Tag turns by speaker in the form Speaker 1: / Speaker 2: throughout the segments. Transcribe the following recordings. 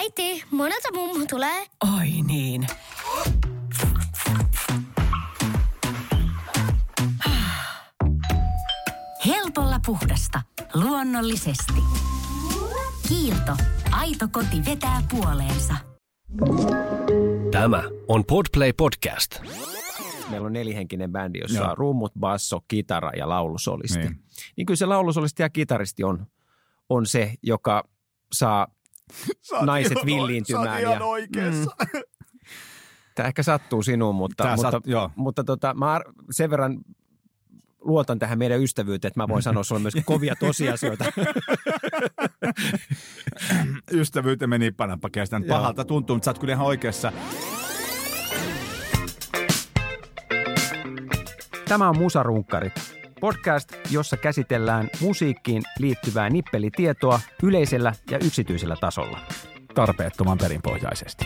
Speaker 1: Äiti, monelta mummu tulee.
Speaker 2: Oi niin. Helpolla puhdasta. Luonnollisesti. Kiilto. Aito koti vetää puoleensa.
Speaker 3: Tämä on Podplay Podcast.
Speaker 4: Meillä on nelihenkinen bändi, jossa
Speaker 5: Joo.
Speaker 4: on rummut, basso, kitara ja laulusolisti. Niin,
Speaker 5: Niin.
Speaker 4: niin kyllä se laulusolisti ja kitaristi on, on se, joka saa naiset villiintymään.
Speaker 5: Sä oot ihan
Speaker 4: ja,
Speaker 5: oikeassa.
Speaker 4: Mm, tämä ehkä sattuu sinuun, mutta,
Speaker 5: Tää
Speaker 4: mutta,
Speaker 5: sat- joo.
Speaker 4: mutta tota, mä sen verran luotan tähän meidän ystävyyteen, että mä voin sanoa sulle myös kovia tosiasioita.
Speaker 5: Ystävyyteen meni panapakesta.
Speaker 4: Joo.
Speaker 5: Pahalta tuntuu, mutta sä oot kyllä ihan oikeassa.
Speaker 4: Tämä on Musarunkkarit, podcast, jossa käsitellään musiikkiin liittyvää nippelitietoa yleisellä ja yksityisellä tasolla.
Speaker 5: Tarpeettoman perinpohjaisesti.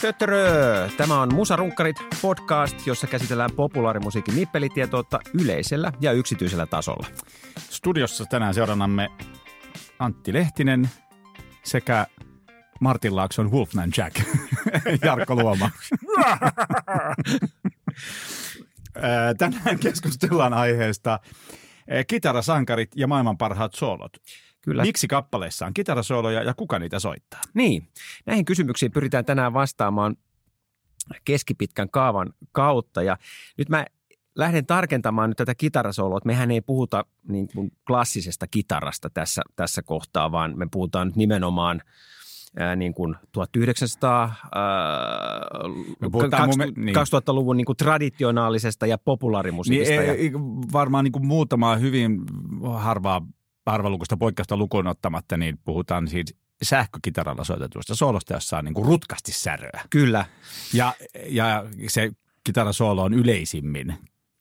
Speaker 4: Töttörö! Tämä on Musarunkkarit podcast, jossa käsitellään populaarimusiikin nippelitietoutta yleisellä ja yksityisellä tasolla.
Speaker 5: Studiossa tänään seurannamme Antti Lehtinen sekä Martin Laakson Wolfman Jack, Jarkko Luoma. Ää, Tänään keskustellaan aiheesta kitarasankarit ja maailman parhaat soolot.
Speaker 4: Kyllä.
Speaker 5: Miksi kappaleissa on kitarasooloja ja kuka niitä soittaa?
Speaker 4: Niin, näihin kysymyksiin pyritään tänään vastaamaan keskipitkän kaavan kautta. Ja nyt mä lähden tarkentamaan nyt tätä kitarasooloa. että Mehän ei puhuta niin kuin klassisesta kitarasta tässä, tässä kohtaa, vaan me puhutaan nyt nimenomaan ää, niin kuin 1900, ää,
Speaker 5: puhutaan mun niin.
Speaker 4: 2000-luvun niin kuin traditionaalisesta ja populaarimusiikista.
Speaker 5: Niin,
Speaker 4: ja,
Speaker 5: ei, varmaan niin kuin muutamaa hyvin harvaa harvalukuista poikkeusta lukuun ottamatta, niin puhutaan siitä sähkökitaralla soitetusta soolosta, jossa on niin kuin rutkasti säröä.
Speaker 4: kyllä,
Speaker 5: Ja, ja se kitarasoolo on yleisimmin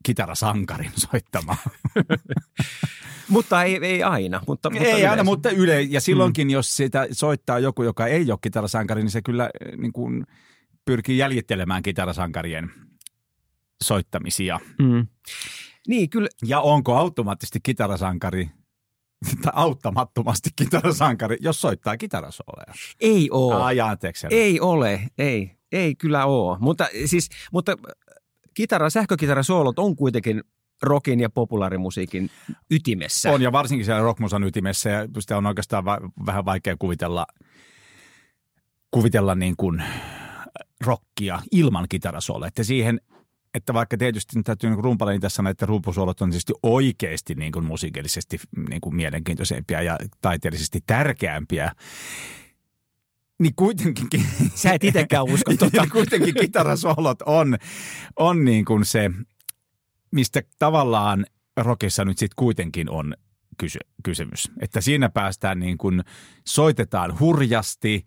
Speaker 5: kitarasankarin soittama.
Speaker 4: mutta ei, ei aina. Mutta, mutta
Speaker 5: ei aina,
Speaker 4: yleensä.
Speaker 5: mutta yle, ja silloinkin, mm. jos sitä soittaa joku, joka ei ole kitarasankari, niin se kyllä eh, niin kuin pyrkii jäljittelemään kitarasankarien soittamisia.
Speaker 4: Mm. Niin, kyllä,
Speaker 5: Ja onko automaattisesti kitarasankari tai auttamattomasti kitarasankari, jos soittaa kitarasooleja?
Speaker 4: ei ole.
Speaker 5: Ai, anteeksi.
Speaker 4: Ei ole, ei, ei kyllä ole. Mutta siis, mutta kitara, sähkökitarasoolot on kuitenkin rockin ja populaarimusiikin ytimessä.
Speaker 5: On ja varsinkin siellä rockmusan ytimessä ja sitä on oikeastaan va- vähän vaikea kuvitella, kuvitella niin kuin rockia ilman kitarasooleja. Että siihen, että vaikka tietysti täytyy niin rumpalein tässä sanoa, että rumpusoolot on tietysti oikeasti niin kuin musiikillisesti niin kuin mielenkiintoisempia ja taiteellisesti tärkeämpiä, niin kuitenkin...
Speaker 4: Sä et itsekään usko tota.
Speaker 5: niin kuitenkin kitarasolot on, on niin kuin se, mistä tavallaan rockissa nyt sitten kuitenkin on kysy- kysymys. Että siinä päästään niin kuin, soitetaan hurjasti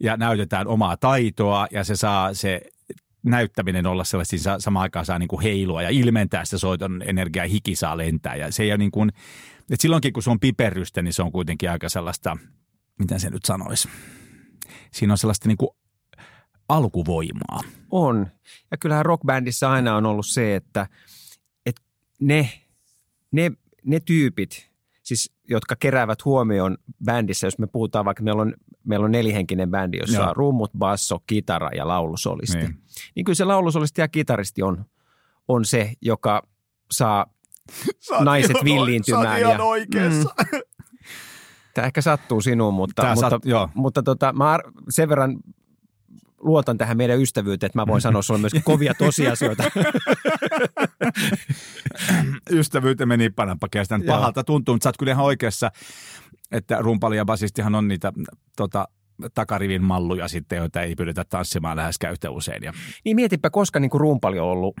Speaker 5: ja näytetään omaa taitoa ja se saa se näyttäminen olla sellaista, siinä saa- samaan aikaan saa niin kuin heilua ja ilmentää sitä soiton energiaa, hiki saa lentää ja se ei ole niin kuin, että silloinkin kun se on piperrystä, niin se on kuitenkin aika sellaista, miten se nyt sanoisi, siinä on sellaista niin kuin alkuvoimaa.
Speaker 4: On. Ja kyllähän rockbändissä aina on ollut se, että, että ne, ne, ne tyypit, siis jotka keräävät huomioon bändissä, jos me puhutaan vaikka meillä on, meillä on nelihenkinen bändi, jossa
Speaker 5: Joo.
Speaker 4: on rummut, basso, kitara ja laulusolisti. Niin.
Speaker 5: Niin.
Speaker 4: kyllä se laulusolisti ja kitaristi on, on se, joka saa
Speaker 5: Sä
Speaker 4: naiset
Speaker 5: ihan
Speaker 4: villiintymään.
Speaker 5: Sä ihan
Speaker 4: ja,
Speaker 5: oikeassa.
Speaker 4: Mm, tämä ehkä sattuu sinuun, mutta, mutta,
Speaker 5: sat- joo.
Speaker 4: mutta tota, mä sen verran luotan tähän meidän ystävyyteen, että mä voin sanoa sulle myös kovia tosiasioita.
Speaker 5: Ystävyyteen meni panapakesta.
Speaker 4: Joo.
Speaker 5: Pahalta tuntuu, mutta sä oot kyllä ihan oikeassa, että rumpali ja basistihan on niitä tota, takarivin malluja sitten, joita ei pyydetä tanssimaan läheskään yhtä usein. Ja
Speaker 4: niin mietipä, koska niin kuin rumpali on ollut,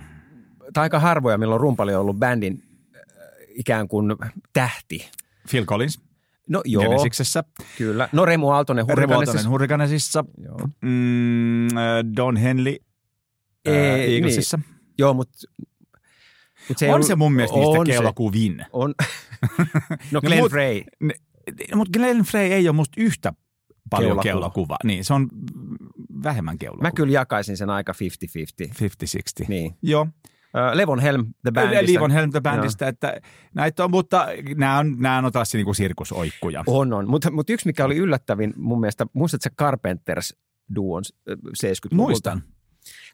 Speaker 4: tai aika harvoja, milloin rumpali on ollut bändin äh, ikään kuin tähti.
Speaker 5: Phil Collins
Speaker 4: No joo,
Speaker 5: Genesiksessä,
Speaker 4: kyllä. No Remu Aaltonen
Speaker 5: Revoltonen
Speaker 4: Hurricanesissa.
Speaker 5: Hurricanesissa,
Speaker 4: Joo,
Speaker 5: mm, äh, Don Henley
Speaker 4: Ei,
Speaker 5: ää, Eaglesissa.
Speaker 4: joo mutta mut se
Speaker 5: on
Speaker 4: ollut-
Speaker 5: se mun mielestä niistä
Speaker 4: on se.
Speaker 5: keulakuvin.
Speaker 4: On. no Glenn
Speaker 5: mut-
Speaker 4: Frey.
Speaker 5: Mutta Glenn Frey ei ole musta yhtä paljon
Speaker 4: Keulakuva.
Speaker 5: keulakuva. Niin, se on vähemmän keulakuva.
Speaker 4: Mä kyllä jakaisin sen aika 50-50.
Speaker 5: 50-60.
Speaker 4: Niin.
Speaker 5: Joo.
Speaker 4: Levon Helm The Bandista.
Speaker 5: Livon Helm the Bandista, että näitä on, mutta nämä on, nämä on taas niinku sirkusoikkuja.
Speaker 4: On, on. Mutta mut yksi, mikä oli yllättävin mun mielestä, muistatko Carpenters duon ö, 70-luvulta?
Speaker 5: Muistan.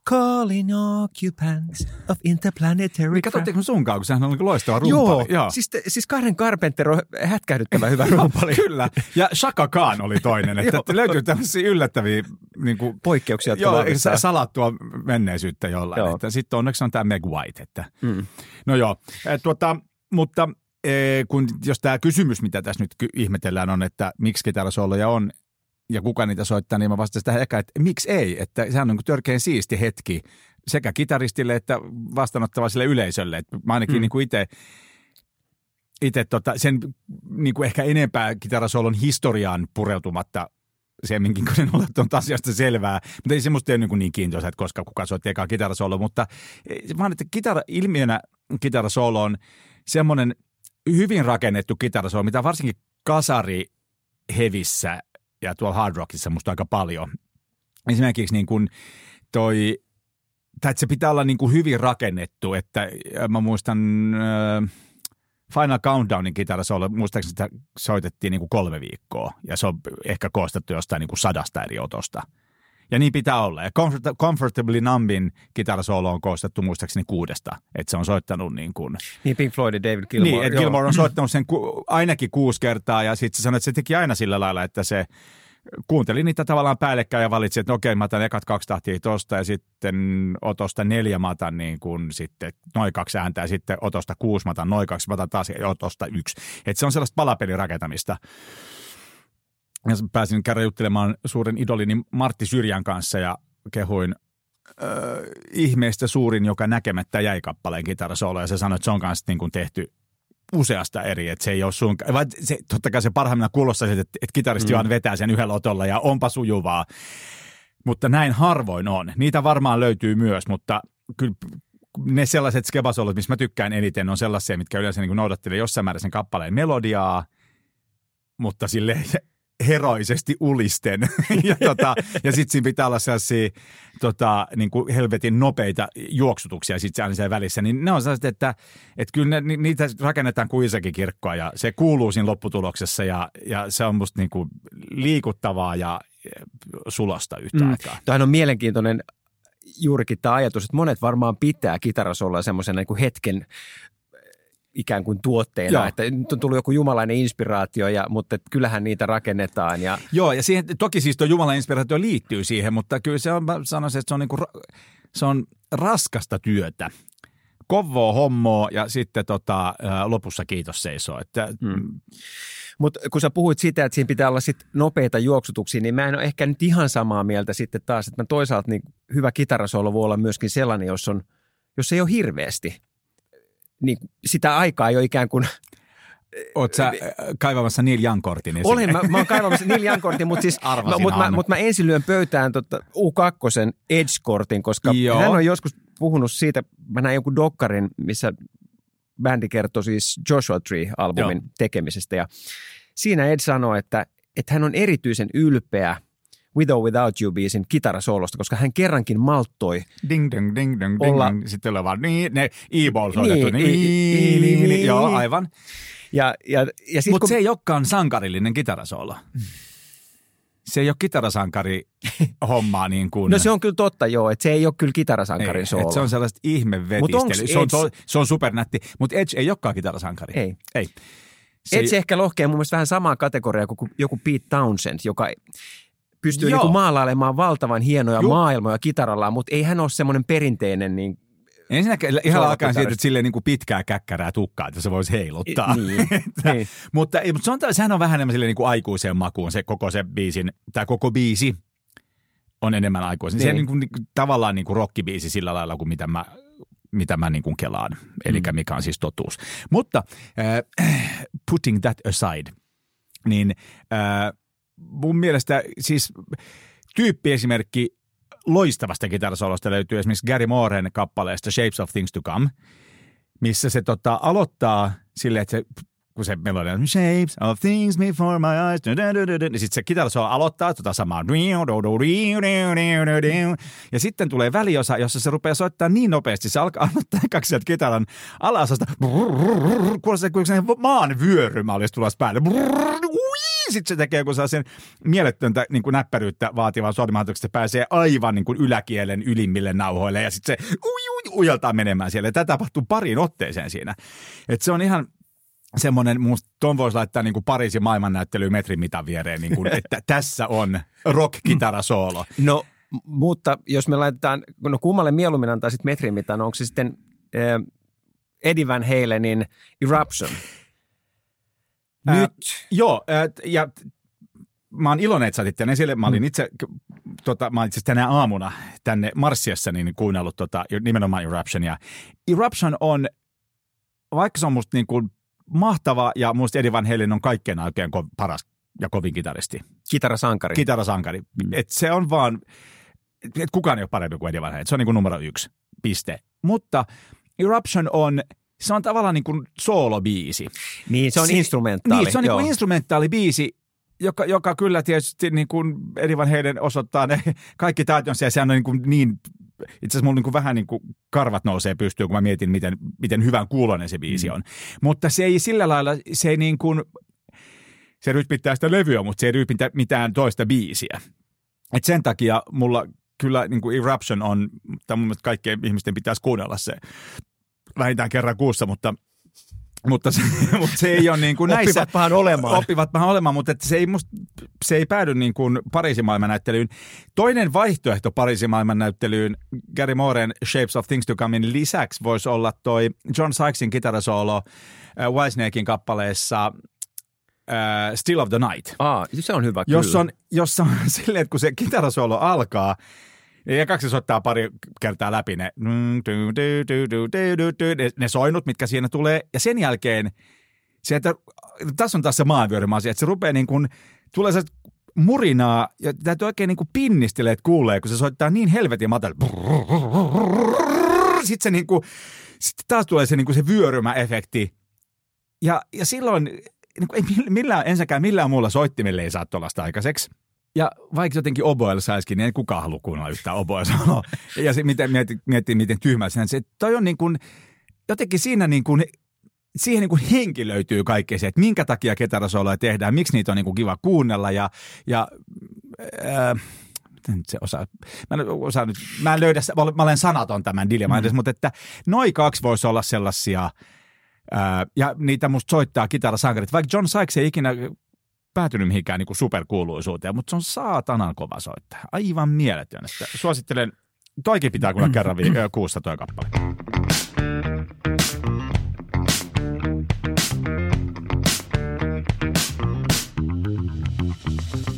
Speaker 4: Calling occupants of interplanetary
Speaker 5: Niin katsotteko sunkaan, kun sehän on niin loistava rumpali.
Speaker 4: Joo, Siis, te- siis Karen Carpenter on hätkähdyttävä hyvä rumpali.
Speaker 5: Kyllä. Ja Shaka Khan oli toinen, että
Speaker 4: Joo.
Speaker 5: löytyy tällaisia yllättäviä niin kuin,
Speaker 4: Poikkeuksia,
Speaker 5: joo, salattua menneisyyttä jollain.
Speaker 4: Joo.
Speaker 5: Että sitten onneksi on tämä Meg White. Että.
Speaker 4: Mm.
Speaker 5: No joo, tuota, mutta kun, jos tämä kysymys, mitä tässä nyt ihmetellään on, että miksi kitarasooloja on ja kuka niitä soittaa, niin mä vastaan sitä eka, että miksi ei, että sehän on niin törkeän siisti hetki sekä kitaristille että vastaanottavaiselle yleisölle. Et mä ainakin
Speaker 4: Mm.
Speaker 5: niin kuin itse itse tota, sen niin kuin ehkä enempää kitarasolon historiaan pureutumatta semminkin, kun en ole tuon asiasta selvää. Mutta ei semmoista ole niin, niin kiintoisa, että koska kuka soitti ekaa kitarasolo. Mutta eh, vaan, että kitara, ilmiönä kitarasolo on semmoinen hyvin rakennettu kitarasolo, mitä varsinkin kasari hevissä ja tuolla hard rockissa musta aika paljon. Esimerkiksi niin kuin toi, tai se pitää olla niin kuin hyvin rakennettu, että mä muistan äh, Final Countdownin kitarasolo, muistaakseni sitä soitettiin niin kuin kolme viikkoa ja se on ehkä koostettu jostain niin kuin sadasta eri otosta. Ja niin pitää olla. Ja Comfort- Comfortably Numbin kitarasolo on koostettu muistaakseni kuudesta, että se on soittanut niin kuin
Speaker 4: Niin Pink Floyd ja David Gilmour.
Speaker 5: niin, että. Gilmore on soittanut sen ku, ainakin kuusi kertaa ja sitten se sanoi, että se teki aina sillä lailla, että se kuunteli niitä tavallaan päällekkäin ja valitsi, että no okei, mä otan ekat kaksi tahtia tosta ja sitten otosta neljä mä otan niin kuin sitten noin kaksi ääntä ja sitten otosta kuusi mä otan noin kaksi, mä otan taas otosta yksi. Että se on sellaista palapelirakentamista. Ja pääsin kerran juttelemaan suuren idolini Martti Syrjän kanssa ja kehuin äh, ihmeestä suurin, joka näkemättä jäi kappaleen kitarasolo ja se sanoi, että se on kanssa niin kuin tehty useasta eri, että se ei ole sun, vai se, totta kai se parhaimmillaan kuulostaa, että, että kitaristi mm. vaan vetää sen yhdellä otolla ja onpa sujuvaa, mutta näin harvoin on. Niitä varmaan löytyy myös, mutta kyllä ne sellaiset skebasolot, missä mä tykkään eniten, on sellaisia, mitkä yleensä niin noudattelee jossain määrin sen kappaleen melodiaa, mutta sille heroisesti ulisten. ja tota, ja sitten siinä pitää olla sellaisia tota, niin kuin helvetin nopeita juoksutuksia sitten aina siellä välissä. Niin ne on sellaiset, että, että kyllä ne, ni- niitä rakennetaan kuin isäkin kirkkoa ja se kuuluu siinä lopputuloksessa ja, ja se on musta niin kuin liikuttavaa ja sulosta yhtä
Speaker 4: Mm.
Speaker 5: aikaa.
Speaker 4: Tämähän on mielenkiintoinen juurikin tämä ajatus, että monet varmaan pitää kitarasolla semmoisen niin hetken ikään kuin tuotteena,
Speaker 5: Joo.
Speaker 4: että nyt on tullut joku jumalainen inspiraatio, ja, mutta kyllähän niitä rakennetaan. Ja,
Speaker 5: Joo, ja siihen, toki siis tuo Jumalan inspiraatio liittyy siihen, mutta kyllä se on, mä sanoisin, että se on, niinku, se on raskasta työtä. Kovoo hommoa ja sitten tota, lopussa kiitos seisoo. Että,
Speaker 4: Mm. Mutta kun sä puhuit sitä, että siinä pitää olla sit nopeita juoksutuksia, niin mä en ole ehkä nyt ihan samaa mieltä sitten taas, että mä toisaalta niin hyvä kitarasolo voi olla myöskin sellainen, jos, on, jos ei ole hirveästi. Niin sitä aikaa ei ole ikään kuin
Speaker 5: Oot sä ää, kaivamassa Neil Young-kortin esille?
Speaker 4: Olen, mä, mä oon kaivamassa Neil Young-kortin, mutta siis, mä, mut mä, mut mä ensin lyön pöytään tota U2 Edge-kortin, koska
Speaker 5: Joo.
Speaker 4: hän on joskus puhunut siitä, mä näin joku dokkarin, missä bändi kertoi siis Joshua Tree-albumin
Speaker 5: Joo.
Speaker 4: tekemisestä ja siinä Ed sanoi, että, että hän on erityisen ylpeä With or Without You biisin kitarasoolosta, koska hän kerrankin malttoi
Speaker 5: Ding, ding, ding, ding, ding,
Speaker 4: Olla-
Speaker 5: ding. Sitten oli vaan niin, ne e-ball soitettu.
Speaker 4: Niin,
Speaker 5: Niin, niin,
Speaker 4: niin, niin,
Speaker 5: niin. Joo, aivan.
Speaker 4: ja, ja, ja
Speaker 5: Mutta
Speaker 4: kun,
Speaker 5: se ei olekaan sankarillinen kitarasoolo. Se ei ole kitarasankari hommaa niin kuin...
Speaker 4: No se on kyllä totta joo, että se ei ole kyllä kitarasankarin
Speaker 5: ei,
Speaker 4: soolo.
Speaker 5: se on sellaista
Speaker 4: Mut onks
Speaker 5: ihmevetistelyä. Se on, to, se on supernätti, mutta Edge ei olekaan kitarasankari.
Speaker 4: Ei.
Speaker 5: Ei. Se
Speaker 4: Edge ehkä lohkee mun mielestä vähän samaa kategoriaa kuin joku Pete Townsend, joka pystyy
Speaker 5: Joo.
Speaker 4: niinku maalailemaan valtavan hienoja
Speaker 5: Juu.
Speaker 4: maailmoja kitarallaan, mutta ei hän ole semmoinen perinteinen niin,
Speaker 5: Ensinnäkin ihan alkaen siitä, että silleen niin kuin pitkää käkkärää tukkaa, että se voisi heiluttaa.
Speaker 4: niin, niin.
Speaker 5: mutta, mutta se on, sehän on vähän enemmän silleen niin kuin aikuiseen makuun se koko se biisin, tai koko biisi on enemmän aikuisen. Niin. Se on
Speaker 4: Niin.
Speaker 5: niin kuin, niin kuin, tavallaan niin kuin rockibiisi sillä lailla kuin mitä mä, mitä mä niin kuin kelaan, eli
Speaker 4: Mm.
Speaker 5: mikä on siis totuus. Mutta äh, putting that aside, niin äh, mun mielestä siis tyyppiesimerkki loistavasta kitarasolosta löytyy esimerkiksi Gary Mooren kappaleesta Shapes of Things to Come, missä se tota, aloittaa silleen, että se kun se melodia on Shapes of things before my eyes. Niin sitten se kitaraso aloittaa tuota samaa. Ja sitten tulee väliosa, jossa se rupeaa soittaa niin nopeasti. Se alkaa aloittaa kaksi sieltä kitaran alasasta. Kuulostaa kuin se maan vyörymä olisi tulossa päälle. Sitten se tekee kun sen mieletöntä niin kuin näppäryyttä vaativan sormihantuksen, että pääsee aivan niin kuin yläkielen ylimmille nauhoille ja sitten se ui, ui, ujaltaa menemään siellä. Ja Tätä tapahtuu pariin otteeseen siinä. Et se on ihan semmoinen, musta ton voisi laittaa niin kuin Pariisin maailmannäyttelyyn metrin mitan viereen, niin kuin, että tässä on rock-kitarasoolo.
Speaker 4: No, m- mutta jos me laitetaan, no kummalle mieluummin antaa sitten metrin mitan, onko se sitten äh, Eddie Van Halenin Eruption? Nyt.
Speaker 5: Joo, ää, t- ja mä oon iloinen, että sä otit esille. Mä olin itse, k- tota, mä itse tänä aamuna tänne Marsiassa niin kuunnellut tota, nimenomaan Eruptionia. Eruption on, vaikka se on musta niin kuin mahtava ja musta Eddie Van Halen on kaikkien aikojen ko- paras ja kovin kitaristi.
Speaker 4: Kitarasankari.
Speaker 5: Kitarasankari. Et se on vaan, et kukaan ei ole parempi kuin Eddie Van Halen. Se on niin kuin numero yksi, piste. Mutta Eruption on, se on tavallaan niin kuin soolobiisi.
Speaker 4: niin, se on
Speaker 5: Si-
Speaker 4: instrumentaali.
Speaker 5: Niin, se on niin kuin instrumentaalibiisi, joka, joka kyllä tietysti niin kuin Eddie Van Halen osoittaa ne kaikki taitonsa ja sehän on niin, kuin niin itse asiassa mulla niin kuin vähän niin kuin karvat nousee pystyyn, kun mä mietin, miten, miten hyvän kuulonen se biisi
Speaker 4: Mm.
Speaker 5: on. Mutta se ei sillä lailla, se ei niin kuin, se rytmittää sitä levyä, mutta se ei rytmittää mitään toista biisiä. Et sen takia mulla kyllä niin kuin Eruption on, tai mun mielestä kaikkien ihmisten pitäisi kuunnella se vähintään kerran kuussa, mutta mutta se, mutta se ei ole niin kuin näissä...
Speaker 4: Oppivatpahan olemaan.
Speaker 5: Oppivatpahan olemaan, mutta että se, ei musta, se ei päädy niin kuin Pariisin maailmannäyttelyyn. Toinen vaihtoehto Pariisin maailmannäyttelyyn Gary Mooren Shapes of Things to Comein lisäksi voisi olla toi John Sykesin kitarasoolo äh, Whitesnakein kappaleessa äh, Still of the Night.
Speaker 4: Aa, se on hyvä,
Speaker 5: Jos
Speaker 4: kyllä.
Speaker 5: on, jossa on silleen, että kun se kitarasoolo alkaa, ja kaksi soittaa pari kertaa läpi ne, ne, ne soinut, mitkä siinä tulee. Ja sen jälkeen, se, että, tässä on taas se maanvyörymä asia, että se rupeaa niin kuin, tulee se murinaa, ja täytyy oikein niin kuin pinnistellä, että kuulee, kun se soittaa niin helvetin matalla. Sitten se niin kuin, sitten taas tulee se, niin kuin se vyörymäefekti. Ja, ja silloin niin kuin, ei millään, ensinnäkään millään muulla soittimella ei saa tuollaista aikaiseksi. Ja vaikka jotenkin oboella saisikin, niin ei kukaan halua kuunnella yhtään oboella Ja se, miten miettii, miettii, miten tyhmä se on. Se, toi on niin kuin, jotenkin siinä niin kuin, siihen niin kuin henki löytyy kaikkea se, että minkä takia ketarasoloja tehdään, miksi niitä on niin kuin kiva kuunnella ja, ja ää, nyt se osaa, mä en osaa nyt, mä en löydä, mä olen sanaton tämän dilemman edes, mutta että noi kaksi voisi olla sellaisia, ää, ja niitä musta soittaa kitarasankarit, vaikka John Sykes ei ikinä päätynyt mihinkään niin kuin superkuuluisuuteen, mutta se on saatanan kova soittaja. Aivan mieletön. Että suosittelen, toikin pitää kuulla kerran vi- kuussa toi kappale.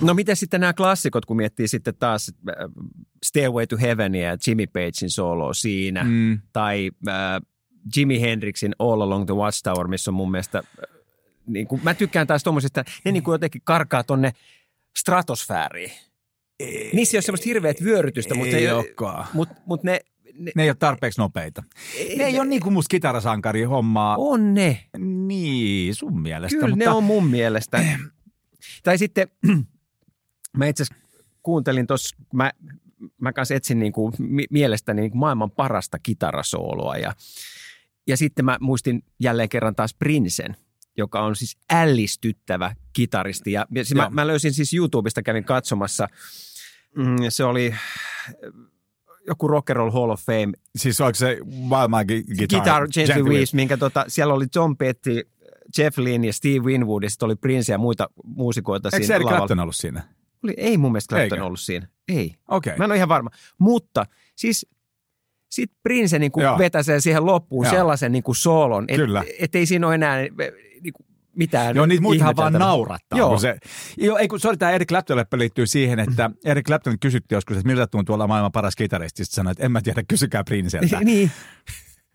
Speaker 4: No miten sitten nämä klassikot, kun miettii sitten taas äh, Stairway to Heavenia ja Jimmy Pagein solo siinä,
Speaker 5: Mm.
Speaker 4: tai äh, Jimi Hendrixin All Along the Watchtower, missä on mun mielestä, äh, niin kuin, mä tykkään taas tuommoisista, ne niin kuin jotenkin karkaa tonne stratosfääriin. Niissä ei ole semmoista hirveät vyörytystä, mutta,
Speaker 5: ei
Speaker 4: ne,
Speaker 5: olekaan.
Speaker 4: mutta, mutta ne, ne,
Speaker 5: Ne ei ole tarpeeksi nopeita. Ne ei ole niin kuin musta kitarasankari hommaa.
Speaker 4: on ne.
Speaker 5: Niin, sun mielestä.
Speaker 4: Kyllä
Speaker 5: mutta
Speaker 4: ne on mun mielestä. tai sitten mä itse kuuntelin tuossa, mä, mä kanssa etsin niin kuin mi- mielestäni niin kuin maailman parasta kitarasooloa ja, ja sitten mä muistin jälleen kerran taas Princen, joka on siis ällistyttävä kitaristi. Ja, ja siis mä, mä löysin siis YouTubesta, kävin katsomassa, mm, se oli joku Rock and Roll Hall of Fame
Speaker 5: Siis onko se maailman guitar?
Speaker 4: Guitar Gently Weaves, minkä tota, siellä oli John Petty, Jeff Lynne ja Steve Winwood ja sitten oli Prince ja muita muusikoita
Speaker 5: Eikö
Speaker 4: siinä lavalla.
Speaker 5: Clapton ollut siinä?
Speaker 4: Oli, ei mun mielestä Clapton
Speaker 5: Eikö?
Speaker 4: ollut siinä. Ei.
Speaker 5: Okei.
Speaker 4: Mä en ole ihan varma. Mutta siis sitten Prince niin kuin
Speaker 5: Joo.
Speaker 4: vetäsee siihen loppuun
Speaker 5: Joo.
Speaker 4: sellaisen niin kuin soolon, että et ei siinä ole enää niin kuin mitään
Speaker 5: Joo, niitä muitahan vaan naurattaa.
Speaker 4: Joo.
Speaker 5: Kun se, joo, ei kun sorry, tämä Eric Clapton liittyy siihen, että Eric Clapton kysyttiin joskus, että miltä tuntuu olla maailman paras kitaristi. Sitten sanoi, että en mä tiedä, kysykää Princeltä.
Speaker 4: niin,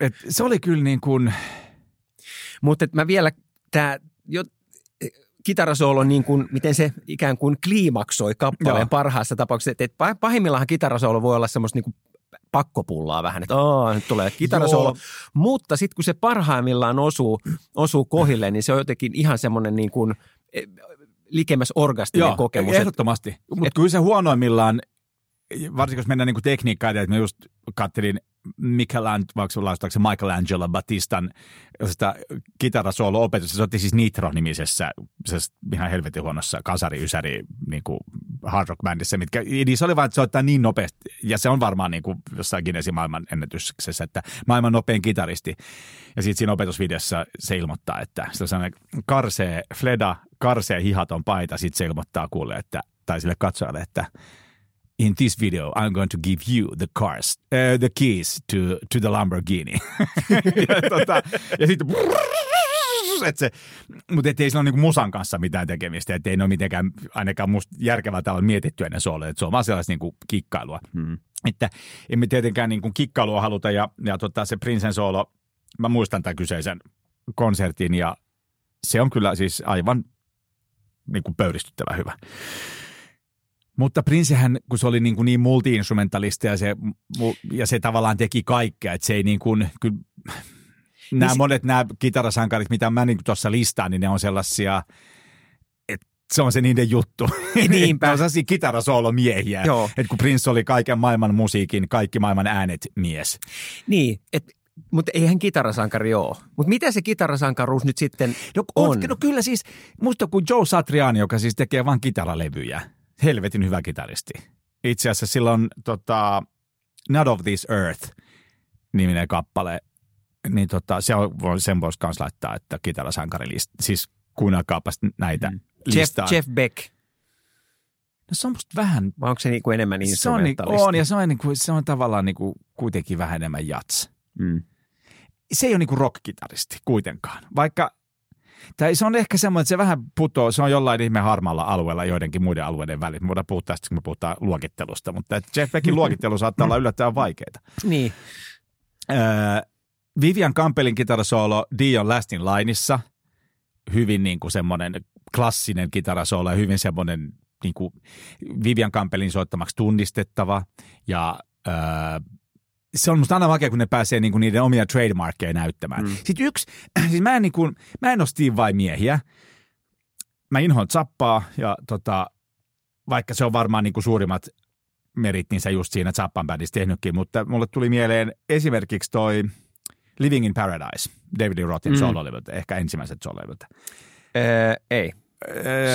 Speaker 5: Et se oli kyllä niin kuin,
Speaker 4: mutta mä vielä tämä jo kitarasoolo, niin kuin, miten se ikään kuin kliimaksoi kappaleen
Speaker 5: Joo.
Speaker 4: parhaassa tapauksessa. Että et pah- pahimmillaan kitarasoolo voi olla semmoista niin kuin pakkopullaa vähän, että Aa, nyt tulee kitarasolo.
Speaker 5: Joo.
Speaker 4: Mutta sitten kun se parhaimmillaan osuu, osuu kohille, niin se on jotenkin ihan semmoinen niin kuin eh, likemmäs orgastinen kokemus. että-
Speaker 5: ehdottomasti. Mutta kyllä se huonoimmillaan, varsinkin jos mennään niinku tekniikkaan, että mä just kattelin Michelangelo, se Michelangelo Batistan kitarasoolo-opetusta. Se otti siis Nitro-nimisessä, se ihan helvetin huonossa kasari-ysäri niin kuin hard rock bändissä, mitkä, niissä oli vain, että soittaa niin nopeasti, ja se on varmaan niin kuin jossain Guinnessin maailman ennätyksessä, että maailman nopein kitaristi. Ja sitten siinä opetusvideossa se ilmoittaa, että se on sellainen karsee fleda, karsee hihaton paita, sitten se ilmoittaa kuulle, että, tai sille katsojalle, että in this video I'm going to give you the cars, uh, the keys to, to the Lamborghini. ja, tota, ja sitten et se, mutta ei sillä ole niinku musan kanssa mitään tekemistä, että ei ne ole mitenkään ainakaan musta järkevällä tavalla mietitty ennen sooleja, että se on vaan sellaista niinku kikkailua. Hmm. Että emme tietenkään niinku kikkailua haluta ja, ja tota, se Prinsen soolo, mä muistan tämän kyseisen konsertin ja se on kyllä siis aivan niinku pöyristyttävä hyvä. Mutta Princehän, kun se oli niin, kuin niin multi-instrumentalisti ja se, ja se tavallaan teki kaikkea, että se ei niin kuin, kyllä, nämä
Speaker 4: se-
Speaker 5: monet nämä kitarasankarit, mitä mä niin tuossa listaan, niin ne on sellaisia, että se on se niiden juttu.
Speaker 4: Niinpä.
Speaker 5: ne on sellaisia kitarasoolomiehiä,
Speaker 4: Joo.
Speaker 5: että kun Prince oli kaiken maailman musiikin, kaikki maailman äänet mies.
Speaker 4: Niin, et, mutta eihän kitarasankari ole. Mutta mitä se kitarasankaruus nyt sitten
Speaker 5: No,
Speaker 4: on?
Speaker 5: no kyllä siis, musta kuin Joe Satriani, joka siis tekee vain kitaralevyjä. Helvetin hyvä kitaristi. Itse asiassa silloin tota, Not of This Earth niminen kappale, niin tota, se on, sen voisi myös laittaa, että kitarasankari list, siis kuunnelkaapas näitä mm.
Speaker 4: Jeff,
Speaker 5: listaa.
Speaker 4: Jeff Beck,
Speaker 5: No se on musta vähän,
Speaker 4: vai onko se niinku enemmän
Speaker 5: se on, niin,
Speaker 4: instrumentalisti?
Speaker 5: on, ja se on, niin kuin, se on tavallaan niin kuin, kuitenkin vähän enemmän jats.
Speaker 4: Mm.
Speaker 5: se ei ole niinku rock-kitaristi kuitenkaan, vaikka tai se on ehkä semmoinen, että se vähän putoo, se on jollain ihme harmaalla alueella joidenkin muiden alueiden välillä. Me voidaan puhua tästä, kun me puhutaan luokittelusta, mutta Jeff Beckin luokittelu saattaa olla yllättävän vaikeaa.
Speaker 4: Niin.
Speaker 5: Öö, Vivian Campbellin kitarasoolo Dion Lastin Lineissa, hyvin niin kuin semmoinen klassinen kitarasoolo ja hyvin semmoinen niin kuin Vivian Campbellin soittamaksi tunnistettava ja öö, se on musta aina vaikea, kun ne pääsee niinku niiden omia trademarkkeja näyttämään. Mm. Sitten yksi, siis mä en, niinku, mä en ole Steve Vai miehiä. Mä inhoan Zappaa ja tota, vaikka se on varmaan niinku suurimmat merit, niin se just siinä Zappan bändissä tehnytkin, mutta mulle tuli mieleen esimerkiksi toi Living in Paradise, David Rothin mm. sololevyltä, ehkä ensimmäiset sololevyltä.
Speaker 4: Öö, ei.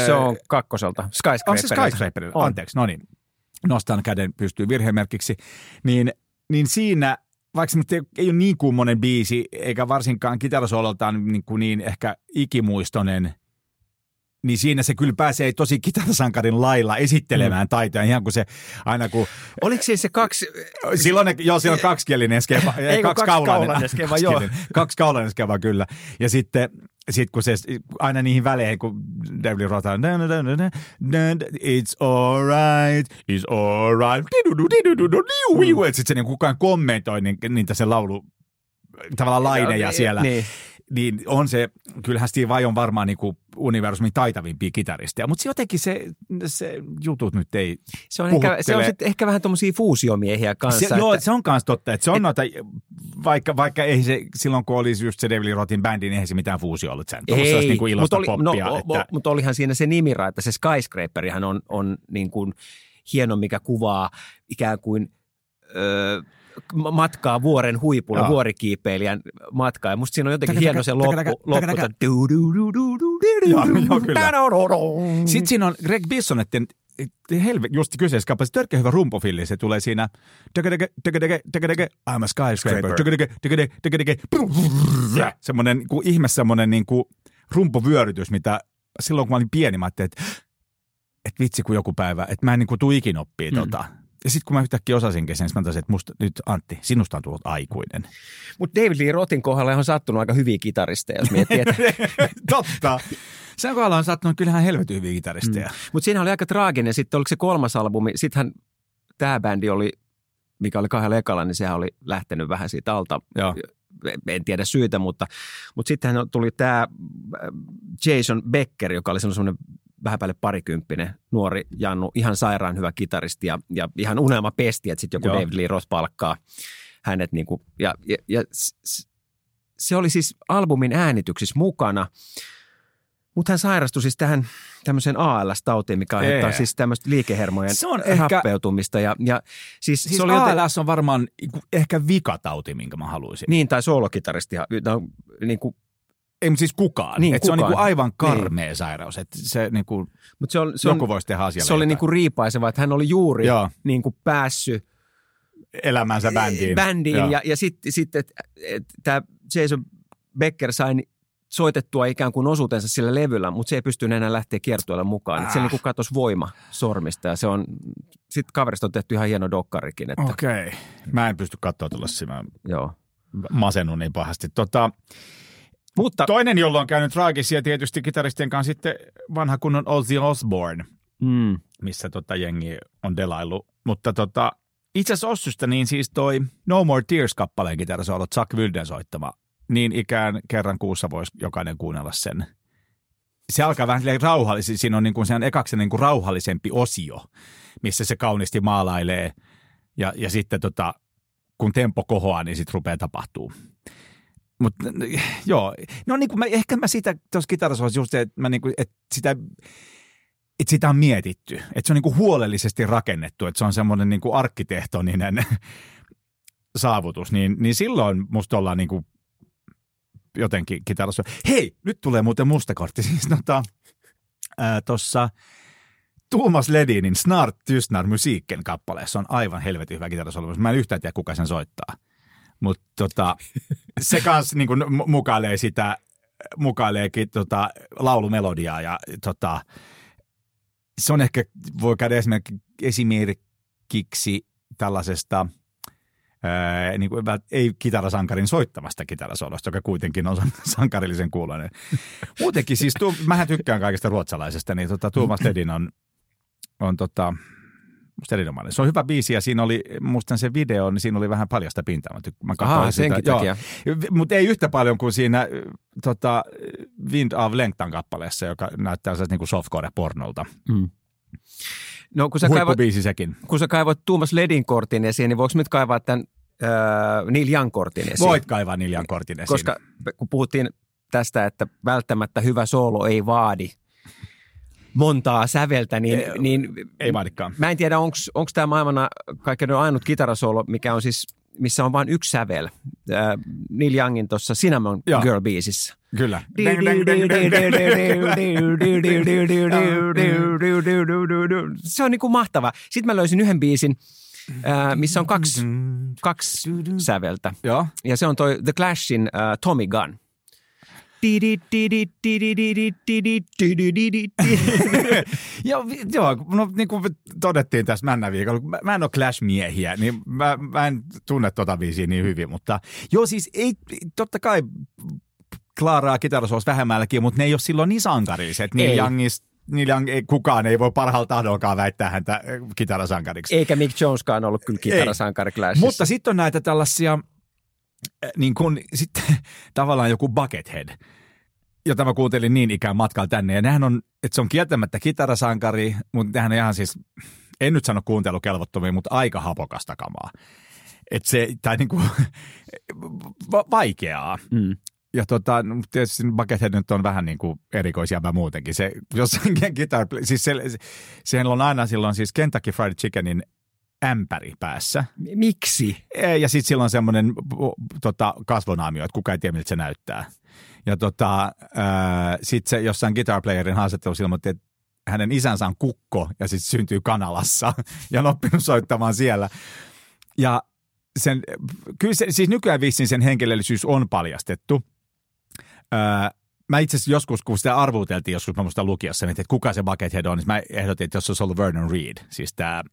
Speaker 4: Se on kakkoselta. Skyscraper.
Speaker 5: On se Skyscraper,
Speaker 4: On.
Speaker 5: anteeksi, no niin. Nostan käden pystyy virhemerkiksi. Niin, niin siinä, vaikka ei, ole niin kummonen biisi, eikä varsinkaan kitarasololtaan niin, kuin niin ehkä ikimuistoinen, niin siinä se kyllä pääsee tosi kitarasankarin lailla esittelemään mm. taitoja, ihan kuin se aina kun...
Speaker 4: Oliko siis se kaksi,
Speaker 5: Silloin, ne- joo, siinä on kaksikielinen skeva,
Speaker 4: Ei,
Speaker 5: kaksi
Speaker 4: kaksikaulainen
Speaker 5: kaulainen
Speaker 4: skeva, joo.
Speaker 5: Kaksi kaulainen skeva, kyllä. Ja sitten sit kun se aina niihin väleihin, kun David Lee Roth on, "Na, na, na, na, na, na, it's alright, it's alright, didudu, didudu, diu, diu." Et sit se niin kukaan kommentoi niin, niitä se laulu, tavallaan laineja siellä.
Speaker 4: Niin.
Speaker 5: Niin on se, kyllähän Steve Vai on varmaan niin kuin universumin taitavimpia kitaristeja, mutta se jotenkin se, se jutut nyt ei
Speaker 4: Se on, ehkä, se on ehkä vähän tuommoisia fuusiomiehiä kanssa.
Speaker 5: Se, joo,
Speaker 4: että,
Speaker 5: se on myös totta, että se on noita, vaikka, vaikka ei se, silloin kun olisi just se David Lee Rothin bändi, niin eihän se mitään fuusio ollut sen. Olisi niin kuin
Speaker 4: mutta oli,
Speaker 5: poppia.
Speaker 4: no,
Speaker 5: että,
Speaker 4: mutta olihan siinä se nimira, että se skyscraperihan on, on niin kuin hieno, mikä kuvaa ikään kuin ö, matkaa vuoren huipulle,
Speaker 5: Joo.
Speaker 4: vuorikiipeilijän matkaa. Ja musta siinä on jotenkin hieno se loppu.
Speaker 5: Sitten siinä on Greg Bissonetten helve, just kyseessä kappaleessa törkeä hyvä rumpofilli. Se tulee siinä I'm a skyscraper. Semmoinen kuin ihme semmoinen niin kuin rumpovyörytys, mitä silloin kun mä olin pieni, mä ajattelin, että, että vitsi kun joku päivä, että mä en niin kuin tuu ikin oppii mm. tota. Ja sitten kun mä yhtäkkiä osasinkin sen, niin mä tajusin, että musta, nyt Antti, sinusta on tullut aikuinen.
Speaker 4: Mutta David Lee Rothin kohdalla on sattunut aika hyviä kitaristeja, jos miettii. Että,
Speaker 5: Totta. Sen kohdalla on sattunut kyllähän helvetin hyviä kitaristeja. Mm.
Speaker 4: mutta siinä oli aika traaginen. Sitten oliko se kolmas albumi, sittenhän tämä bändi oli, mikä oli kahdella ekalla, niin sehän oli lähtenyt vähän siitä alta.
Speaker 5: Joo.
Speaker 4: En tiedä syytä, mutta, mutta sittenhän tuli tämä Jason Becker, joka oli semmoinen vähän päälle parikymppinen nuori Jannu, ihan sairaan hyvä kitaristi ja, ja ihan unelma pesti, että sitten joku
Speaker 5: Joo.
Speaker 4: David Lee Roth palkkaa hänet niin kuin, ja, ja, ja se oli siis albumin äänityksissä mukana, mutta hän sairastui siis tähän tämmöiseen ALS-tautiin, mikä aiheuttaa siis tämmöistä liikehermojen
Speaker 5: Se on ehkä-
Speaker 4: rappeutumista ja, ja siis,
Speaker 5: Siis
Speaker 4: se oli joten,
Speaker 5: ALS on varmaan niinku ehkä vikatauti, minkä mä haluaisin.
Speaker 4: niin tai soolokitaristi, no, niin kuin,
Speaker 5: Ei, siis kukaan.
Speaker 4: Niin,
Speaker 5: Et se on
Speaker 4: kukaan.
Speaker 5: niinku aivan karmea sairaus. Et se niinku,
Speaker 4: mutta se, on, se, on,
Speaker 5: joku voisi tehdä asialle
Speaker 4: se oli niin kuin riipaiseva, että hän oli juuri
Speaker 5: Joo.
Speaker 4: niin kuin päässyt
Speaker 5: elämänsä bändiin.
Speaker 4: bändiin
Speaker 5: Joo.
Speaker 4: ja, ja sitten sit, että et, tämä Jason Becker sai soitettua ikään kuin osuutensa sillä levyllä, mutta se ei pystynyt enää lähteä kiertueelle mukaan. Ah. Se
Speaker 5: Ah.
Speaker 4: niin kuin katosi voima sormista ja se on, sitten kaverista on tehty ihan hieno dokkarikin. Että,
Speaker 5: Okei. Okay. Mä en pysty katsoa tuollaisia. Mä
Speaker 4: joo.
Speaker 5: masennun niin pahasti. Tota,
Speaker 4: Mutta,
Speaker 5: toinen, jolla on käynyt traagisia tietysti kitaristien kanssa sitten vanha kunnon Ozzy Osbourne,
Speaker 4: mm,
Speaker 5: missä tota jengi on delaillut. Mutta tota, itse asiassa Ossysta niin siis toi No More Tears-kappaleen kitarasoolo Chuck Wilden soittama. Niin ikään kerran kuussa voisi jokainen kuunnella sen. Se alkaa vähän rauhallisesti. Siinä on niin kuin, se on ekaksi niin kuin rauhallisempi osio, missä se kauniisti maalailee. Ja, ja sitten tota, kun tempo kohoaa, niin sitten rupeaa tapahtuu. Mutta joo, no niin kuin mä, ehkä mä sitä tuossa kitarasoissa just se, että, mä niin kuin, että sitä että sitä on mietitty, että se on niin kuin huolellisesti rakennettu, että se on semmoinen niin kuin arkkitehtoninen saavutus, niin, niin silloin musta ollaan niin kuin jotenkin kitarassa. Hei, nyt tulee muuten musta kortti. Siis tota, tuossa Tuomas Ledinin Snart Tystnar musiikken kappaleessa on aivan helvetin hyvä kitarasolo. Mä en yhtään tiedä, kuka sen soittaa. Mutta tota, se kanssa niin mu- mukailee sitä, mukaileekin tota, laulumelodiaa ja tota, se on ehkä, voi käydä esimerkiksi tällaisesta ää, niin kuin, ei kitarasankarin soittamasta kitarasolosta, joka kuitenkin on sankarillisen kuuloinen. Muutenkin siis, tu, mähän tykkään kaikesta ruotsalaisesta, niin tota, Tuomas Ledin on, on tota, musta erinomainen. Se on hyvä biisi ja siinä oli, muistan se video, niin siinä oli vähän paljasta pintaa. Mä, tyk- mä
Speaker 4: Aha, senkin takia.
Speaker 5: Mutta ei yhtä paljon kuin siinä äh, tota, Wind of Lengtan kappaleessa, joka näyttää sellaista niin softcore-pornolta.
Speaker 4: mm. No kun sä,
Speaker 5: Huippubiisi sekin.
Speaker 4: kun sä kaivoit Tuomas Ledin kortin esiin, niin voiko nyt kaivaa tämän äh, Neil Young kortin esiin?
Speaker 5: Voit kaivaa Niljan kortin esiin.
Speaker 4: Koska kun puhuttiin tästä, että välttämättä hyvä soolo ei vaadi montaa säveltä, niin,
Speaker 5: Ei-
Speaker 4: niin
Speaker 5: ei vaadikaan.
Speaker 4: mä en tiedä, onko tämä maailmana kaikkein ainut kitarasoolo, mikä on siis, missä on vain yksi sävel. Äh, Neil Youngin tuossa Cinnamon
Speaker 5: Joo.
Speaker 4: Girl-biisissä.
Speaker 5: Kyllä.
Speaker 4: Se on niinku mahtava. Sitten mä löysin yhden biisin, äh, missä on kaksi, kaksi säveltä.
Speaker 5: Joo.
Speaker 4: Ja se on toi The Clashin uh, Tommy Gun.
Speaker 5: Vi- joo, no niin kuin todettiin tässä männä viikolla, mä, en ole Clash-miehiä, niin mä, mä en tunne tota biisiä niin hyvin, mutta joo siis ei, totta kai Klaaraa kitarasoos vähemmälläkin, mutta ne ei ole silloin niin sankarilliset. Niin
Speaker 4: Ei.
Speaker 5: Youngis, Neil Young, ei, kukaan ei voi parhaalla tahdolkaan väittää häntä kitarasankariksi.
Speaker 4: Eikä Mick Joneskaan ollut kyllä kitarasankari.
Speaker 5: Mutta sitten on näitä tällaisia, niin kuin sitten tavallaan joku Buckethead, jota mä kuuntelin niin ikään matkalla tänne. Ja nehän on, että se on kieltämättä kitarasankari, mutta nehän on ihan siis, en nyt sano kuuntelukelvottomia, mutta aika hapokasta kamaa. Että se, tai niin kuin, va- vaikeaa.
Speaker 4: Mm.
Speaker 5: Ja tota, no, tietysti Buckethead nyt on vähän niin kuin erikoisjävä muutenkin. Se, jossain guitar, siis se, se, siellä on aina silloin siis Kentucky Fried Chickenin ämpäri päässä.
Speaker 4: Miksi?
Speaker 5: E, Ja sitten silloin semmoinen tota, kasvonaamio, että kukaan ei tiedä, miltä se näyttää. Ja tota, sitten se jossain guitar playerin haastattelussa ilmoitti, että hänen isänsä on kukko ja sitten syntyy Kanalassa ja on oppinut soittamaan siellä. Ja sen, kyllä se, siis nykyään vissiin sen henkilöllisyys on paljastettu. Öö, mä itse asiassa joskus, kun sitä arvuuteltiin joskus mä muista lukiossa, että kuka se Buckethead on, niin mä ehdotin, että jos se olisi ollut Vernon Reed, siis tämä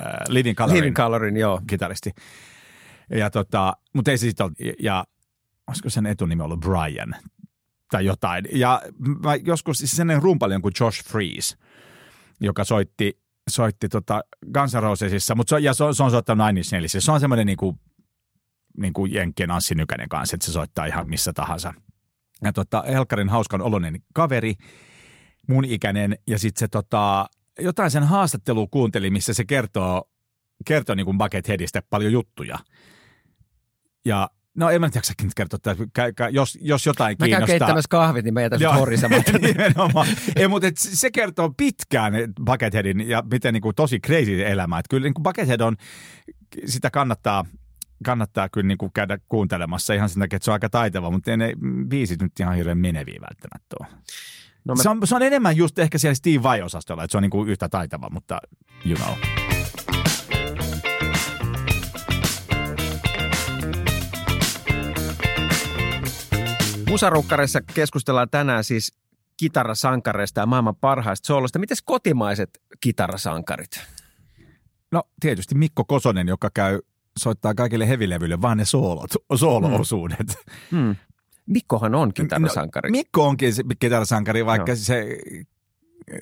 Speaker 5: uh, Living Colorin
Speaker 4: Living Colorin, joo.
Speaker 5: kitaristi. Ja tota, mutta ei se sitten ole, ja olisiko sen etunimi ollut Brian tai jotain. Ja mä joskus siis sellainen rumpalin kuin Josh Freeze, joka soitti, soitti tota Guns N' Rosesissa, mutta se, ja se on, se on soittanut Nine Inch Nailsissa. Se on semmoinen niin kuin, niin kuin Jenkkien Anssi Nykänen kanssa, että se soittaa ihan missä tahansa. Ja tota, Helkarin hauskan oloinen kaveri, mun ikäinen ja sitten se tota, jotain sen haastattelua kuunteli, missä se kertoo, kertoo niin kuin Bucketheadista paljon juttuja. Ja No en mä nyt jaksakin kertoa, että jos, jos jotain
Speaker 4: Mä käyn
Speaker 5: kiinnostaa.
Speaker 4: keittämässä kahvit, niin mä jätän sut
Speaker 5: nimenomaan. Ei, mutta et se kertoo pitkään Bucketheadin ja miten niin kuin tosi crazy elämä. Että kyllä niin kuin Buckethead on, sitä kannattaa, kannattaa kyllä niin kuin käydä kuuntelemassa ihan sen takia, että se on aika taitava, mutta ei ne biisit nyt ihan hirveän meneviä välttämättä ole.
Speaker 4: No mä-
Speaker 5: se, on, se on enemmän just ehkä siellä Steve Vai-osastolla, että se on niin kuin yhtä taitava, mutta you know.
Speaker 4: Musarukkareissa keskustellaan tänään siis kitarasankareista ja maailman parhaista sooloista. Mites kotimaiset kitarasankarit?
Speaker 5: No tietysti Mikko Kosonen, joka käy soittaa kaikille hevilevyille vaan ne soolot, soolo-osuudet.
Speaker 4: Hmm. Mikkohan on kitarasankari.
Speaker 5: No, Mikko onkin se kitarasankari, vaikka
Speaker 4: Joo.
Speaker 5: se,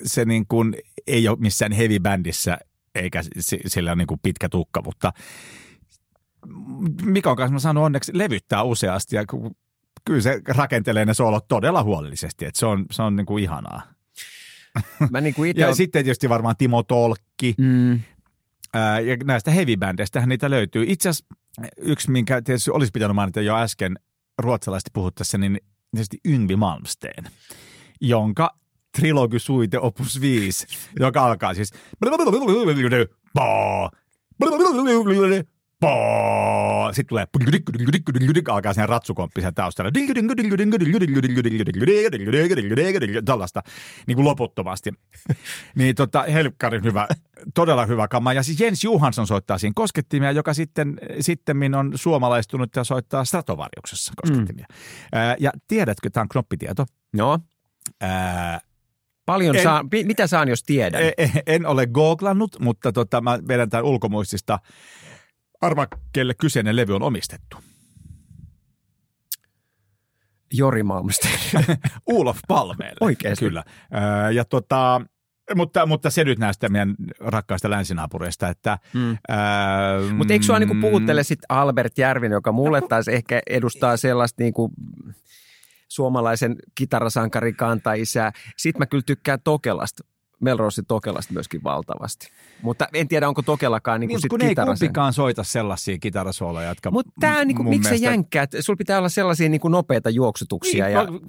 Speaker 5: se niin kuin ei ole missään heavy-bändissä eikä sillä on niin kuin pitkä tukka, mutta Mikon kanssa mä sanon onneksi levyttää useasti ja kyllä se rakentelee ne soolot todella huolellisesti, että se on, se on niin kuin ihanaa.
Speaker 4: Mä niin kuin
Speaker 5: Ja
Speaker 4: on...
Speaker 5: sitten tietysti varmaan Timo Tolkki,
Speaker 4: Mm.
Speaker 5: Ää, ja näistä heavy-bändeistähän niitä löytyy. Itse asiassa yksi, minkä tietysti olisi pitänyt mainita jo äsken ruotsalaisesti puhuttaessa, niin tietysti Yngvi Malmsteen, jonka trilogy suite opus 5, joka alkaa siis sitten tulee alkaa sen ratsukomppisen taustalla. Tällaista niin kuin loputtomasti. Niin tota, helkkarin hyvä, todella hyvä kama. Ja siis Jens Johansson soittaa siinä koskettimia, joka sitten sitten on suomalaistunut ja soittaa Stratovariuksessa koskettimia. Mm. Ja tiedätkö, tämä on knoppitieto,
Speaker 4: No,
Speaker 5: Ää,
Speaker 4: paljon
Speaker 5: En-
Speaker 4: saan, mitä saan, jos tiedän?
Speaker 5: E- e- En ole googlannut, mutta tota, mä vedän tämän ulkomuistista. Arva, kelle kyseinen levy on omistettu.
Speaker 4: Jori Malmsteen.
Speaker 5: Ulof Palmeelle.
Speaker 4: Oikeesti?
Speaker 5: Kyllä. Ja tota, mutta, mutta se nyt näistä meidän rakkaista länsinaapureista, että...
Speaker 4: Mm.
Speaker 5: Ää,
Speaker 4: Mutta eikö sua niinku puhuttele sit Albert Järvinen, joka mulle taas ehkä edustaa sellaista niinku suomalaisen kitarasankarin kantaisää. Sitten mä kyllä tykkään Tokelasta, Melrose Tokelasta myöskin valtavasti. Mutta en tiedä, onko Tokelakaan niinku
Speaker 5: Niin,
Speaker 4: sit
Speaker 5: kun ei kumpikaan soita sellaisia kitarasooloja, jotka
Speaker 4: Mutta tämä niinku,
Speaker 5: mun
Speaker 4: miksi se
Speaker 5: mielestä-
Speaker 4: jänkkää? Sulla pitää olla sellaisia niinku nopeita juoksutuksia.
Speaker 5: Niin,
Speaker 4: ja,
Speaker 5: no,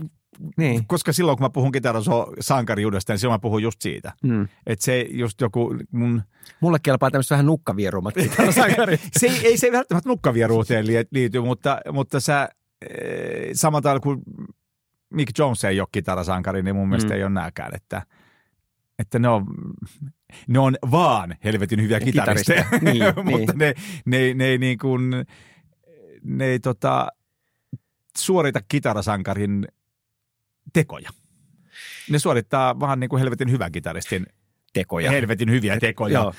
Speaker 4: niin.
Speaker 5: koska silloin, kun mä puhun kitarasankariudesta, niin silloin mä puhun just siitä.
Speaker 4: Mm.
Speaker 5: Että se just joku mun...
Speaker 4: Mulle kelpaa tämmöiset vähän nukkavierumat kitarasankarit.
Speaker 5: se ei, ei se välttämättä nukkavieruuteen li- liity, mutta, mutta sä eh, samalla tavalla kuin Mick Jones ei ole kitarasankari, niin mun mielestä
Speaker 4: Mm.
Speaker 5: ei ole nääkään, että, että ne on, ne on vaan helvetin hyviä kitaristeja,
Speaker 4: Kitaristeja. Niin,
Speaker 5: mutta ne, ne, ei- ne, ei niin kuin, ne ei tota, suorita kitarasankarin tekoja. Ne suorittaa vaan niin kuin helvetin hyvän kitaristin
Speaker 4: Tekoja.
Speaker 5: helvetin hyviä tekoja.
Speaker 4: Joo.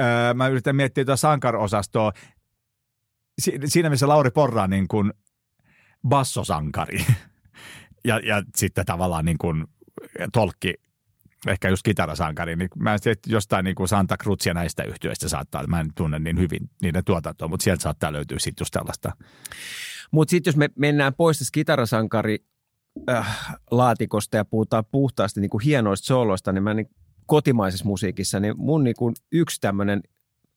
Speaker 5: Öö, mä yritän miettiä tuota sankarosastoa. Si- siinä missä Lauri Porra on niin kuin bassosankari ja, ja sitten tavallaan niin kuin tolkki, ehkä just kitarasankari, niin mä en tiedä, jostain niin kuin Santa Cruz ja näistä yhtiöistä saattaa, mä en tunne niin hyvin niiden tuotantoa, mutta sieltä saattaa löytyä sitten just tällaista.
Speaker 4: Mutta sitten jos me mennään pois tästä kitarasankari äh, laatikosta ja puhutaan puhtaasti niin kuin hienoista sooloista, niin mä niin kotimaisessa musiikissa, niin mun niin kuin yksi tämmöinen,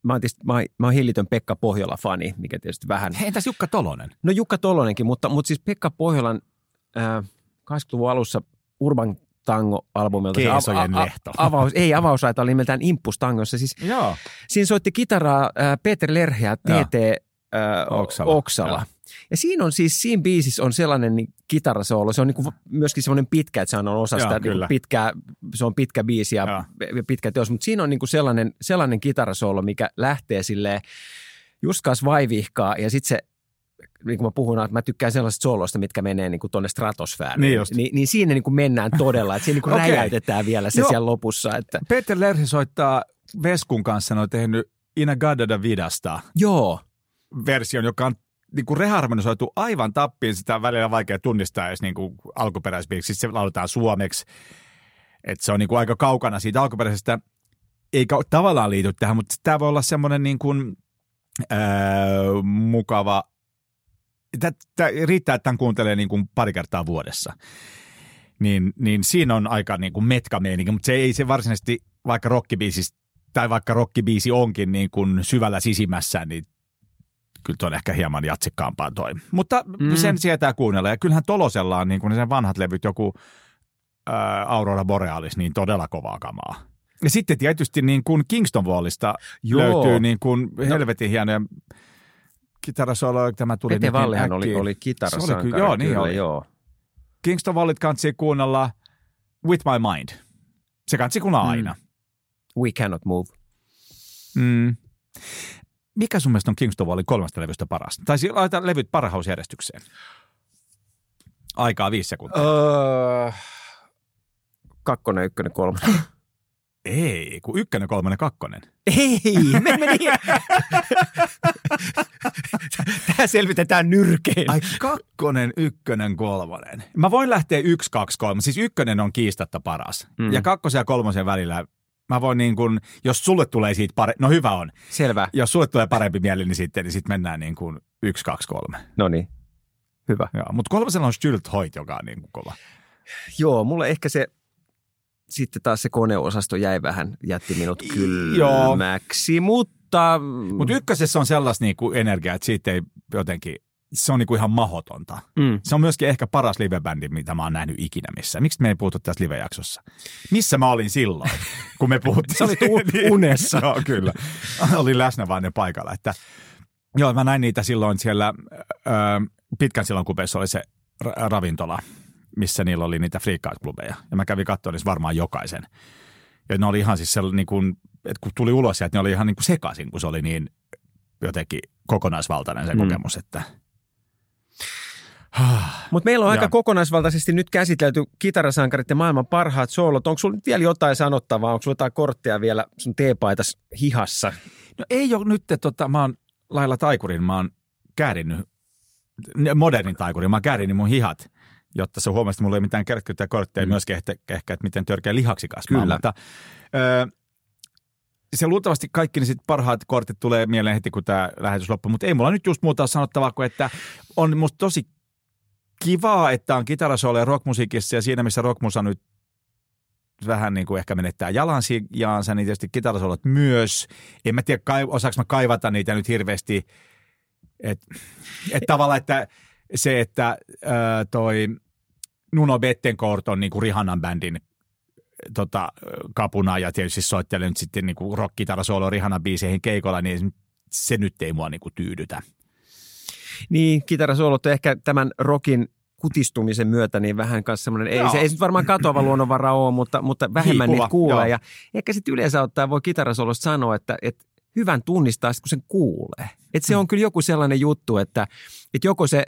Speaker 4: mä oon, tietysti, mä, oon, mä oon hillitön Pekka Pohjola-fani, mikä tietysti vähän,
Speaker 5: Hei, entäs Jukka Tolonen?
Speaker 4: no Jukka Tollonenkin, mutta, mutta siis Pekka Pohjolan äh, 80-luvun alussa Urban Tango-albumilta. se
Speaker 5: Keesojen lehto.
Speaker 4: avaus, ei avausraita, oli nimeltään Impus Tangossa. Siis
Speaker 5: Joo.
Speaker 4: Siinä soitti kitaraa äh, Peter Lerhe ja. TT äh,
Speaker 5: Oksala.
Speaker 4: Oksala. Ja siinä on siis, siinä biisissä on sellainen niin, kitarasoolo, se on niin myöskin semmoinen pitkä, että se on osa
Speaker 5: Joo,
Speaker 4: sitä niin pitkää, se on pitkä biisi ja ja pitkä teos, mutta siinä on niin sellainen, sellainen kitarasoolo, mikä lähtee silleen just kanssa vaivihkaa ja sitten se niin kuin mä puhun, että mä tykkään sellaisista sooloista, mitkä menee niin kuin tuonne stratosfääriin.
Speaker 5: Niin just.
Speaker 4: Niin, niin siinä niin kuin mennään todella, että siinä niin kuin
Speaker 5: Okei.
Speaker 4: räjäytetään vielä se
Speaker 5: Joo.
Speaker 4: siellä lopussa. Että,
Speaker 5: Peter Lerhe soittaa Veskun kanssa, ne on tehnyt Ina Gadada Vidasta
Speaker 4: joo,
Speaker 5: version, joka on niin kuin reharmonisoitu aivan tappiin. Sitä on välillä vaikea tunnistaa edes niin kuin alkuperäisbiiksi. Se lauletaan suomeksi. Että se on niin kuin aika kaukana siitä alkuperäisestä. Eikä tavallaan liity tähän, mutta tämä voi olla semmoinen niin kuin, ää, mukava. Tämä riittää, että tämän kuuntelee niin kuin pari kertaa vuodessa. niin, niin siinä on aika niin kuin metkameininki, mutta se ei se varsinaisesti, vaikka rockibiisi tai vaikka rockibiisi onkin niin kuin syvällä sisimmässä, niin kyllä tuo on ehkä hieman jatsikkaampaa toi. Mutta mm. sen sietää kuunnella. Ja kyllähän Tolosella on niin kuin sen vanhat levyt, joku ää, Aurora Borealis, niin todella kovaa kamaa. Ja sitten tietysti niin kuin Kingston Wallista
Speaker 4: Joo.
Speaker 5: löytyy niin kuin helvetin hienoja kitarasoloja. Tämä tuli
Speaker 4: Pete Vallihan oli, oli
Speaker 5: Se oli
Speaker 4: kitarasankari.
Speaker 5: kyllä- joo, niin
Speaker 4: kyllä,
Speaker 5: oli.
Speaker 4: Joo.
Speaker 5: Kingston Wallit kansi kuunnella With My Mind. Se kansi kuunnella
Speaker 4: Mm.
Speaker 5: aina.
Speaker 4: We cannot move.
Speaker 5: Mm. Mikä sun mielestä on Kingston Wallin kolmesta levystä parasta? Tai siis laita levyt parhausjärjestykseen. Aikaa viisi sekuntia.
Speaker 4: Öö, kakkonen, ykkönen, kolmonen.
Speaker 5: Ei, kun ykkönen, kolmonen, kakkonen.
Speaker 4: Ei, me meni. Tämä selvitetään nyrkein.
Speaker 5: Ai kakkonen, ykkönen, kolmonen. Mä voin lähteä yksi, kaksi, kolme. Siis ykkönen on kiistatta paras.
Speaker 4: Mm.
Speaker 5: Ja kakkosen ja kolmosen välillä mä voin niin kuin, jos sulle tulee siitä pare... No hyvä on.
Speaker 4: Selvä.
Speaker 5: Jos sulle tulee parempi mieli, niin sitten, niin sitten mennään niin kuin yksi, kaksi, kolme.
Speaker 4: No niin. Hyvä.
Speaker 5: Joo, mutta kolmosella on Stylt Hoit, joka on niin kuin kova.
Speaker 4: Joo, mulle ehkä se, sitten taas se koneosasto jäi vähän, jätti minut
Speaker 5: Joo.
Speaker 4: kylmäksi, mutta...
Speaker 5: Mutta ykkösessä on sellaista niin kuin energiaa, että siitä ei jotenkin, se on niin kuin ihan mahotonta.
Speaker 4: mm,
Speaker 5: Se on myöskin ehkä paras livebändi, mitä mä oon nähnyt ikinä missä. Miksi me ei puhuttu tässä livejaksossa? Missä mä olin silloin, kun me puhuttiin?
Speaker 4: Sä olit u- unessa.
Speaker 5: joo, kyllä. Olin läsnä vaan ne paikalla. Että, joo, mä näin niitä silloin siellä, ö, pitkän silloin kupeessa oli se ra- ravintola, missä niillä oli niitä freakout-klubeja. Ja mä kävin katsoa niissä varmaan jokaisen. Ja ne oli ihan siis sellainen, niin kuin, että kun tuli ulos sieltä, ne oli ihan niin kuin sekaisin, kun se oli niin jotenkin kokonaisvaltainen se
Speaker 4: Mm.
Speaker 5: kokemus, että
Speaker 4: Mutta meillä on aika
Speaker 5: Joo.
Speaker 4: kokonaisvaltaisesti nyt käsitelty kitarasankarit ja maailman parhaat soolot. Onko sulla nyt vielä jotain sanottavaa? Onko sulla jotain korttia vielä sun teepaitas hihassa?
Speaker 5: No ei ole nyt, tota, mä oon lailla taikurin, mä oon käärinnyt, modernin taikurin, mä oon käärinnyt mun hihat, jotta se huomasi, että mulla ei mitään kerkkyä kortteja, mm. myöskin ehkä, ehkä, että miten törkeä lihaksikas mä oon.
Speaker 4: Kyllä.
Speaker 5: Mutta, ö, se luultavasti kaikki ne sit parhaat kortit tulee mieleen heti, kun tämä lähetys loppuu, mutta ei mulla nyt just muuta sanottavaa kuin, että on musta tosi kivaa, että on kitarasooleja rockmusiikissa ja siinä, missä rockmusa nyt vähän niin kuin ehkä menettää jalansijaansa, niin tietysti kitarasolot myös. En mä tiedä, osaanko mä kaivata niitä nyt hirveästi. Että et tavallaan, että se, että ää, toi Nuno Bettencourt on niin kuin Rihannan bändin tota, kapuna ja tietysti soittelee nyt sitten niin kuin rock-kitarasolo Rihannan biiseihin keikolla, niin se nyt ei mua niin kuin tyydytä.
Speaker 4: Niin, kitarasoolot on ehkä tämän rockin kutistumisen myötä niin vähän kanssa semmoinen, ei se, ei se nyt varmaan katoava luonnonvara ole, mutta, mutta vähemmän
Speaker 5: Hiipuva,
Speaker 4: niitä kuulee.
Speaker 5: joo.
Speaker 4: Ja ehkä sitten yleensä ottaen voi kitarasolosta sanoa, että, että hyvän tunnistaa, kun sen kuulee. Että se on kyllä joku sellainen juttu, että, että joko se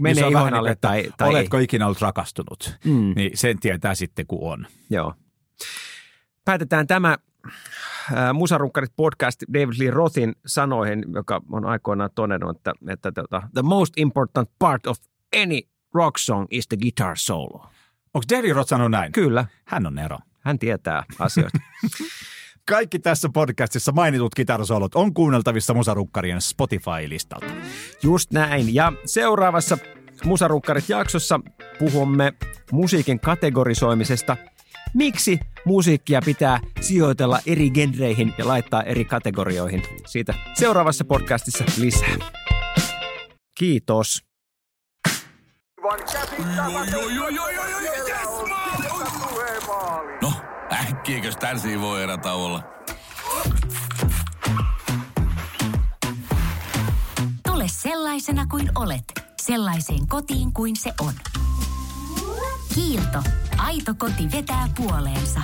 Speaker 4: menee
Speaker 5: se on
Speaker 4: ihon
Speaker 5: vähän
Speaker 4: alle
Speaker 5: niin
Speaker 4: tai, tai
Speaker 5: Oletko ikinä ollut rakastunut?
Speaker 4: ei. Mm.
Speaker 5: Niin sen tietää sitten, kun on.
Speaker 4: Joo. Päätetään tämä äh, Musarunkkarit podcast David Lee Rothin sanoihin, joka on aikoinaan todennut, että, että tota, the most important part of any rock song is the guitar solo.
Speaker 5: Onko David Roth sanonut näin?
Speaker 4: Kyllä,
Speaker 5: Hän on Nero.
Speaker 4: hän tietää asioita.
Speaker 5: Kaikki tässä podcastissa mainitut kitarasolot on kuunneltavissa Musarukkarien Spotify-listalta.
Speaker 4: Just näin. Ja seuraavassa Musarunkkarit jaksossa puhumme musiikin kategorisoimisesta. Miksi musiikkia pitää sijoitella eri genreihin ja laittaa eri kategorioihin? Siitä seuraavassa podcastissa lisää. Kiitos.
Speaker 6: No, äkkiäkös tän voi erä olla?
Speaker 2: Tule sellaisena kuin olet, sellaiseen kotiin kuin se on. Kiilto. Aito koti vetää puoleensa.